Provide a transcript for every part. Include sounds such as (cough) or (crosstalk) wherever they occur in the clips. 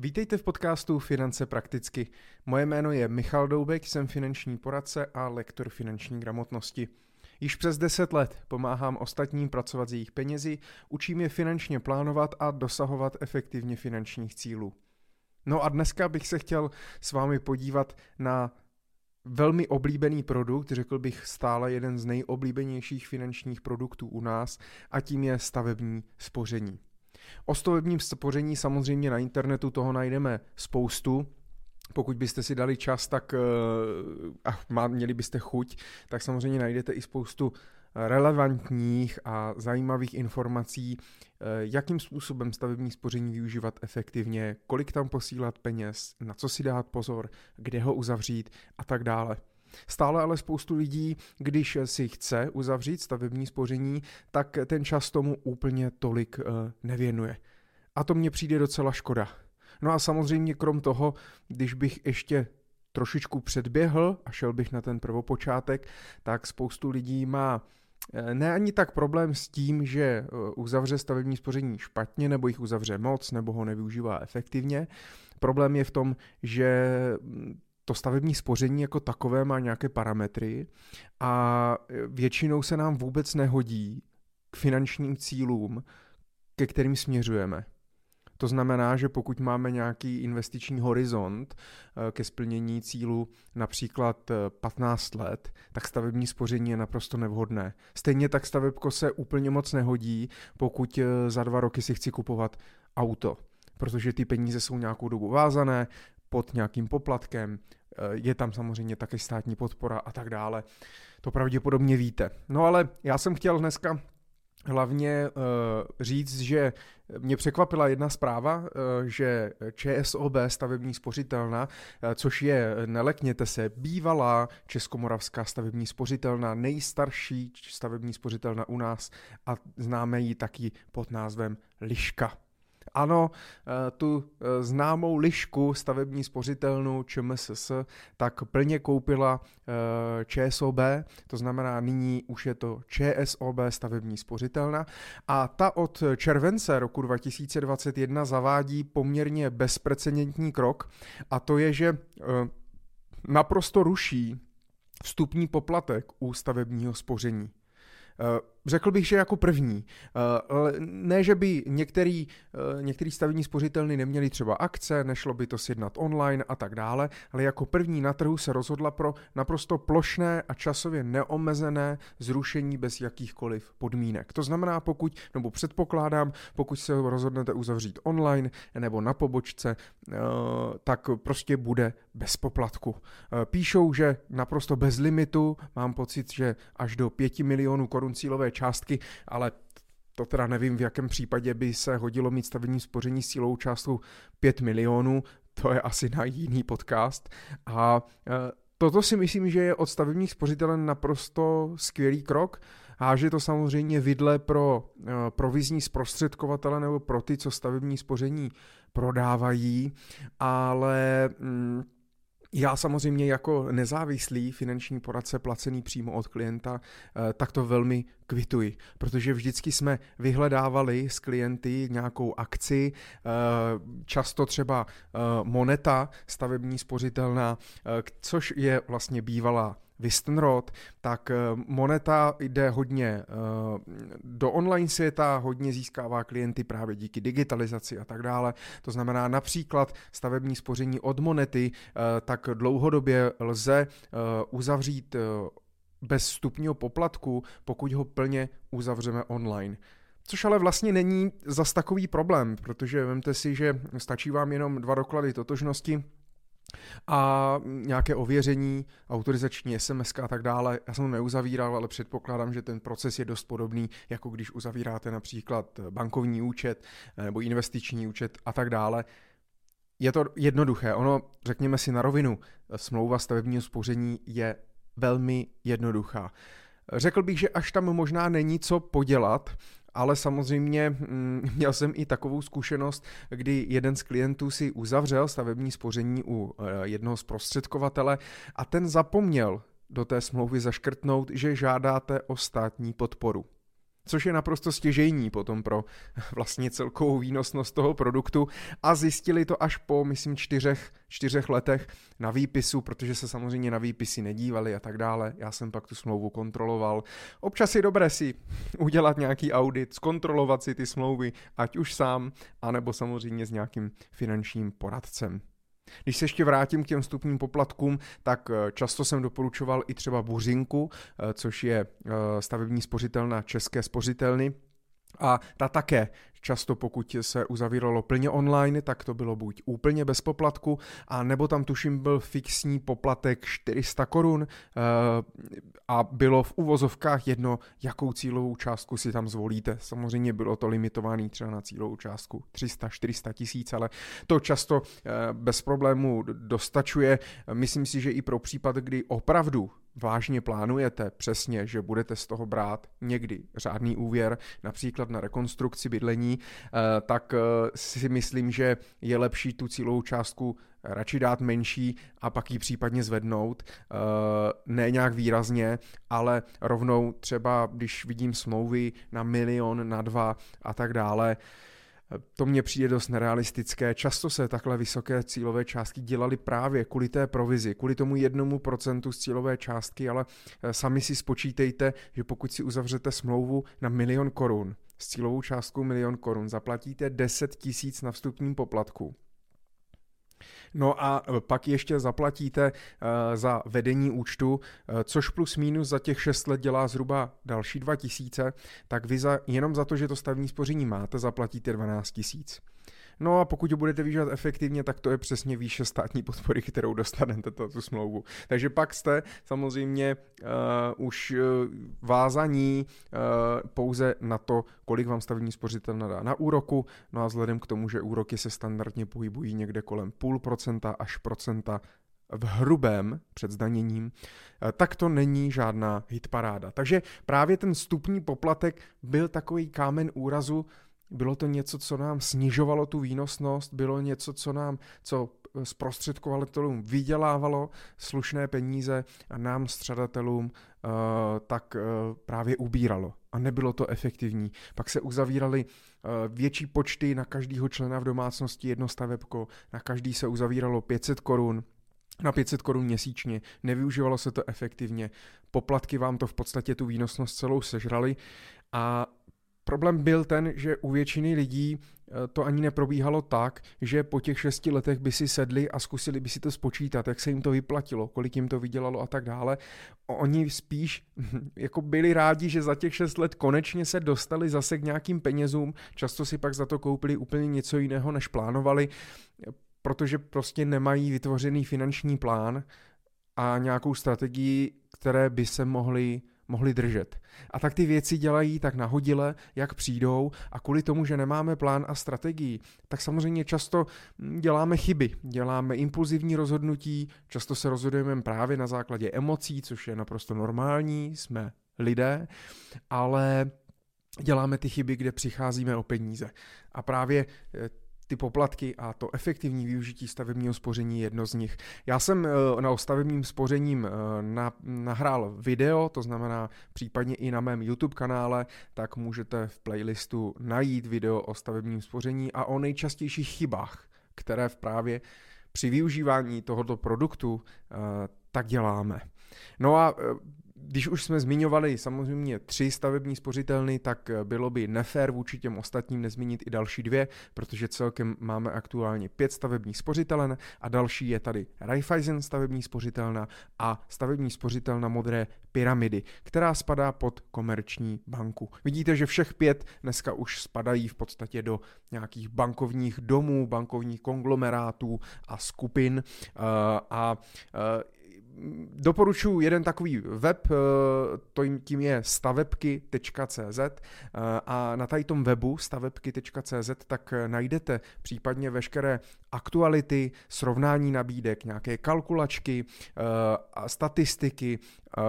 Vítejte v podcastu Finance prakticky. Moje jméno je Michal Doubek, jsem finanční poradce a lektor finanční gramotnosti. Již přes 10 let pomáhám ostatním pracovat s jejich penězi, učím je finančně plánovat a dosahovat efektivně finančních cílů. No a dneska bych se chtěl s vámi podívat na velmi oblíbený produkt, řekl bych stále jeden z nejoblíbenějších finančních produktů u nás a tím je stavební spoření. O stavebním spoření samozřejmě na internetu toho najdeme spoustu, pokud byste si dali čas tak, eh, a měli byste chuť, tak samozřejmě najdete i spoustu relevantních a zajímavých informací, eh, jakým způsobem stavební spoření využívat efektivně, kolik tam posílat peněz, na co si dát pozor, kde ho uzavřít a tak dále. Stále ale spoustu lidí, když si chce uzavřít stavební spoření, tak ten čas tomu úplně tolik eh, nevěnuje. A to mně přijde docela škoda. No a samozřejmě krom toho, když bych ještě trošičku předběhl a šel bych na ten prvopočátek, tak spoustu lidí má eh, ne ani tak problém s tím, že eh, uzavře stavební spoření špatně, nebo jich uzavře moc, nebo ho nevyužívá efektivně. Problém je v tom, že hm, to stavební spoření jako takové má nějaké parametry a většinou se nám vůbec nehodí k finančním cílům, ke kterým směřujeme. To znamená, že pokud máme nějaký investiční horizont eh, ke splnění cílu například 15 eh, let, tak stavební spoření je naprosto nevhodné. Stejně tak stavebko se úplně moc nehodí, pokud eh, za dva roky si chci kupovat auto, protože ty peníze jsou nějakou dobu vázané pod nějakým poplatkem, je tam samozřejmě také státní podpora a tak dále. To pravděpodobně víte. No ale já jsem chtěl dneska hlavně uh, říct, že mě překvapila jedna zpráva, uh, že ČSOB stavební spořitelna, což je, nelekněte se, bývalá Českomoravská stavební spořitelna, nejstarší stavební spořitelna u nás a známe ji taky pod názvem Liška. Ano, eh, tu eh, známou lišku stavební spořitelnu ČMSS tak plně koupila eh, ČSOB, to znamená nyní už je to ČSOB stavební spořitelna a ta od července roku 2021 zavádí poměrně bezprecedentní krok a to je, že naprosto ruší vstupní poplatek u stavebního spoření. Eh, řekl bych, že jako první. Eh, ne, že by některý, eh, některý stavební spořitelny neměli třeba akce, nešlo by to sjednat online a tak dále, ale jako první na trhu se rozhodla pro naprosto plošné a časově neomezené zrušení bez jakýchkoliv podmínek. To znamená, pokud, nebo předpokládám, pokud se rozhodnete uzavřít online nebo na pobočce, tak prostě bude bez poplatku. Píšou, že naprosto bez limitu, mám pocit, že až do 5 milionů korun cílové částky, ale to teda nevím, v jakém případě by se hodilo mít stavební spoření s cílovou částkou 5 milionů, to je asi na jiný podcast. A e, toto si myslím, že je od stavebních spořitelen naprosto skvělý krok. Háže to samozřejmě vidle pro e, provizní zprostředkovatele nebo pro ty, co stavební spoření prodávají, ale mm, já samozřejmě jako nezávislý finanční poradce placený přímo od klienta, eh, tak to velmi kvituji, protože vždycky jsme vyhledávali s klienty nějakou akci, eh, často třeba eh, moneta stavební spořitelná, což je vlastně bývalá Wistenrod, tak eh, Moneta jde hodně eh, do online světa, hodně získává klienty právě díky digitalizaci a tak dále. To znamená například stavební spoření od Monety, eh, tak dlouhodobě lze uzavřít bez stupního poplatku, pokud ho plně uzavřeme online. Což ale vlastně není zas takový problém, protože vemte si, že stačí vám jenom dva doklady totožnosti, a nějaké ověření, autorizační SMS a tak dále. Já jsem to neuzavíral, ale předpokládám, že ten proces je dost podobný, jako když uzavíráte například bankovní účet nebo investiční účet a tak dále. Je to jednoduché. Ono, řekněme si na rovinu, smlouva stavebního spoření je velmi jednoduchá. Řekl bych, že až tam možná není co podělat, ale samozřejmě mm, (laughs) měl jsem i takovou zkušenost, kdy jeden z klientů si uzavřel stavební spoření u eh, jednoho zprostředkovatele a ten zapomněl do té smlouvy zaškrtnout, že žádáte o státní podporu. Což je naprosto stěžejní potom pro (laughs) vlastně celkovou výnosnost toho produktu a zjistili to až po, myslím, čtyřech, čtyřech letech na výpisu, protože se samozřejmě na výpisy nedívali a tak dále. Já jsem pak tu smlouvu kontroloval. Občas je dobré si (laughs) udělat nějaký audit, zkontrolovat si ty smlouvy, ať už sám, anebo samozřejmě s nějakým finančním poradcem. Když se ještě vrátím k těm vstupním poplatkům, tak eh, často jsem doporučoval i třeba Buřinku, eh, což je eh, stavební spořitelna České spořitelny, a ta také často pokud se uzavíralo plně online, tak to bylo buď úplně bez poplatku, a nebo tam tuším byl fixní poplatek 400 korun a bylo v uvozovkách jedno, jakou cílovou částku si tam zvolíte. Samozřejmě bylo to limitované třeba na cílovou částku 300-400 tisíc, ale to často bez problému dostačuje. Myslím si, že i pro případ, kdy opravdu vážně plánujete přesně, že budete z toho brát někdy řádný úvěr, například na rekonstrukci bydlení, eh, tak eh, si myslím, že je lepší tu cílovou částku radši dát menší a pak ji případně zvednout. Eh, ne nějak výrazně, ale rovnou třeba, když vidím smlouvy na milion, na dva a tak dále, to mně přijde dost nerealistické. Často se takhle vysoké cílové částky dělaly právě kvůli té provizi, kvůli tomu jednomu procentu z cílové částky, ale eh, sami si spočítejte, že pokud si uzavřete smlouvu na milion korun s cílovou částkou milion korun, zaplatíte 10 tisíc na vstupním poplatku No a e, pak ještě zaplatíte uh, za vedení účtu, uh, což plus minus za těch 6 let dělá zhruba další 2000, tak vy za, jenom za to, že to stavní spoření máte, zaplatíte 12 tisíc. No a pokud ho budete využívat efektivně, tak to je přesně výše státní podpory, kterou dostanete to, tu smlouvu. Takže pak jste samozřejmě uh, už uh, vázaní uh, pouze na to, kolik vám stavební spořitel nadá na úroku, no a vzhledem k tomu, že úroky se standardně pohybují někde kolem půl procenta až procenta v hrubém před zdaněním, tak to není žádná hitparáda. Takže právě ten stupní poplatek byl takový kámen úrazu bylo to něco, co nám snižovalo tu výnosnost, bylo něco, co nám, co zprostředkovatelům vydělávalo slušné peníze a nám střadatelům uh, tak uh, právě ubíralo. A nebylo to efektivní. Pak se uzavíraly uh, větší počty na každého člena v domácnosti, jedno stavebko, na každý se uzavíralo 500 korun, na 500 korun měsíčně, nevyužívalo se to efektivně, poplatky vám to v podstatě tu výnosnost celou sežrali a Problém byl ten, že u většiny lidí eh, to ani neprobíhalo tak, že po těch šesti letech by si sedli a zkusili by si to spočítat, jak se jim to vyplatilo, kolik jim to vydělalo a tak dále. Oni spíš (laughs) jako byli rádi, že za těch šest let konečně se dostali zase k nějakým penězům, často si pak za to koupili úplně něco jiného, než plánovali, protože prostě nemají vytvořený finanční plán a nějakou strategii, které by se mohly mohli držet. A tak ty věci dělají tak nahodile, jak přijdou a kvůli tomu, že nemáme plán a strategii, tak samozřejmě často hm, děláme chyby, děláme impulzivní rozhodnutí, často se rozhodujeme právě na základě emocí, což je naprosto normální, jsme lidé, ale děláme ty chyby, kde přicházíme o peníze. A právě eh, ty poplatky a to efektivní využití stavebního spoření je jedno z nich. Já jsem eh, na stavebním spořením eh, na, nahrál video, to znamená případně i na mém YouTube kanále, tak můžete v playlistu najít video o stavebním spoření a o nejčastějších chybách, které v právě při využívání tohoto produktu eh, tak děláme. No a když už jsme zmiňovali samozřejmě tři stavební spořitelny, tak eh, bylo by nefér vůči těm ostatním nezmínit i další dvě, protože celkem máme aktuálně pět stavebních spořitelen a další je tady Raiffeisen stavební spořitelna a stavební spořitelna modré pyramidy, která spadá pod komerční banku. Vidíte, že všech pět dneska už spadají v podstatě do nějakých bankovních domů, bankovních konglomerátů a skupin eh, a eh, doporučuji jeden takový web, eh, to tím je stavebky.cz eh, a na tady tom webu stavebky.cz tak najdete případně veškeré aktuality, srovnání nabídek, nějaké kalkulačky, eh, statistiky,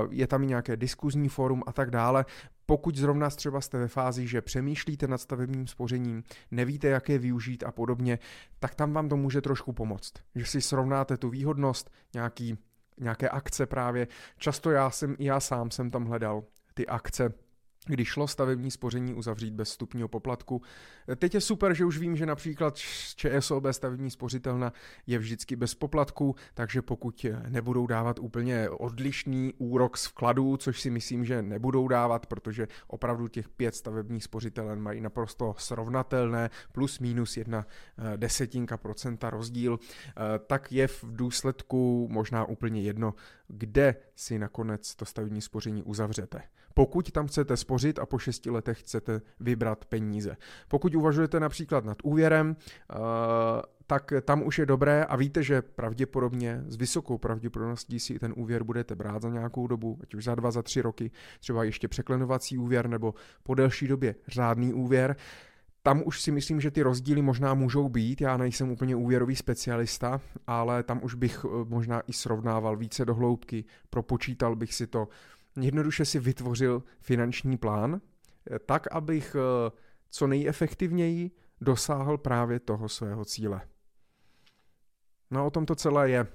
je tam i nějaké diskuzní fórum a tak dále. Pokud zrovna třeba jste ve fázi, že přemýšlíte nad stavebním spořením, nevíte, jak je využít a podobně, tak tam vám to může trošku pomoct. Že si srovnáte tu výhodnost, nějaký nějaké akce právě. Často já jsem, já sám jsem tam hledal ty akce kdy šlo stavební spoření uzavřít bez vstupního poplatku. Teď je super, že už vím, že například ČSOB stavební spořitelna je vždycky bez poplatku, takže pokud nebudou dávat úplně odlišný úrok z vkladů, což si myslím, že nebudou dávat, protože opravdu těch pět stavebních spořitelen mají naprosto srovnatelné, plus minus jedna eh, desetinka procenta rozdíl, eh, tak je v důsledku možná úplně jedno, kde si nakonec to stavební spoření uzavřete pokud tam chcete spořit a po šesti letech chcete vybrat peníze. Pokud uvažujete například nad úvěrem, eh, tak tam už je dobré a víte, že pravděpodobně s vysokou pravděpodobností si ten úvěr budete brát za nějakou dobu, ať už za dva, za tři roky, třeba ještě překlenovací úvěr nebo po delší době řádný úvěr, tam už si myslím, že ty rozdíly možná můžou být. Já nejsem úplně úvěrový specialista, ale tam už bych eh, možná i srovnával více do hloubky, propočítal bych si to, jednoduše si vytvořil finanční plán, eh, tak, abych eh, co nejefektivněji dosáhl právě toho svého cíle. No o tom to celé je.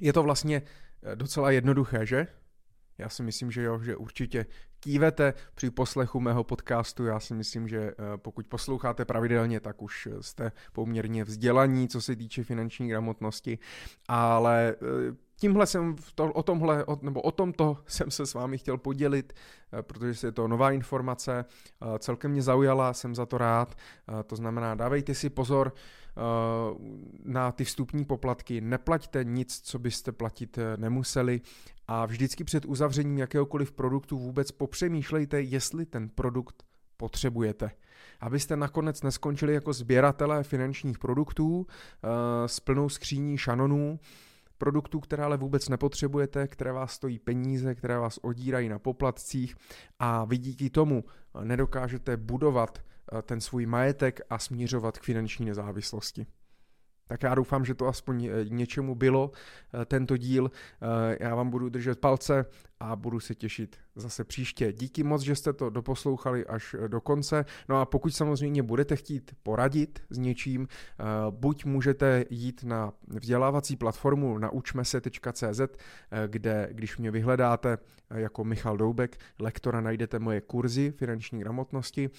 Je to vlastně eh, docela jednoduché, že? Já si myslím, že jo, že určitě kývete při poslechu mého podcastu. Já si myslím, že pokud posloucháte pravidelně, tak už jste poměrně vzdělaní, co se týče finanční gramotnosti, ale tímhle jsem to, o tomhle, o, nebo o tomto (laughs) jsem se s vámi chtěl podělit, eh, protože je to nová informace, eh, celkem mě zaujala, jsem za to rád, eh, to znamená dávejte si pozor na ty vstupní poplatky, neplaťte nic, co byste platit nemuseli a vždycky před uzavřením jakéhokoliv produktu vůbec popřemýšlejte, jestli ten produkt potřebujete. Abyste nakonec neskončili jako sběratelé finančních produktů s plnou skříní šanonů, produktů, které ale vůbec nepotřebujete, které vás stojí peníze, které vás odírají na poplatcích a vy díky tomu nedokážete budovat eh, ten svůj majetek a směřovat k finanční nezávislosti. Tak já doufám, že to aspoň eh, něčemu bylo, eh, tento díl. Já vám budu držet palce a budu se těšit zase příště. Díky moc, že jste to doposlouchali až do konce. No a pokud samozřejmě budete chtít poradit s něčím, eh, buď můžete jít na vzdělávací platformu naučmese.cz, eh, kde když mě vyhledáte eh, jako Michal Doubek, lektora, najdete moje kurzy finanční gramotnosti,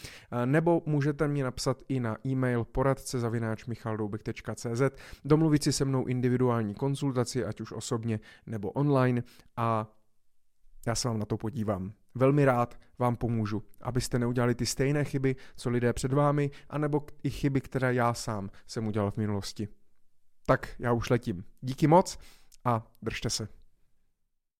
nebo můžete mě napsat i na e-mail poradce domluvit si se mnou individuální konzultaci, ať už osobně nebo online a já se vám na to podívám. Velmi rád vám pomůžu, abyste neudělali ty stejné chyby, co lidé před vámi, anebo i chyby, které já sám jsem udělal v minulosti. Tak já už letím. Díky moc a držte se.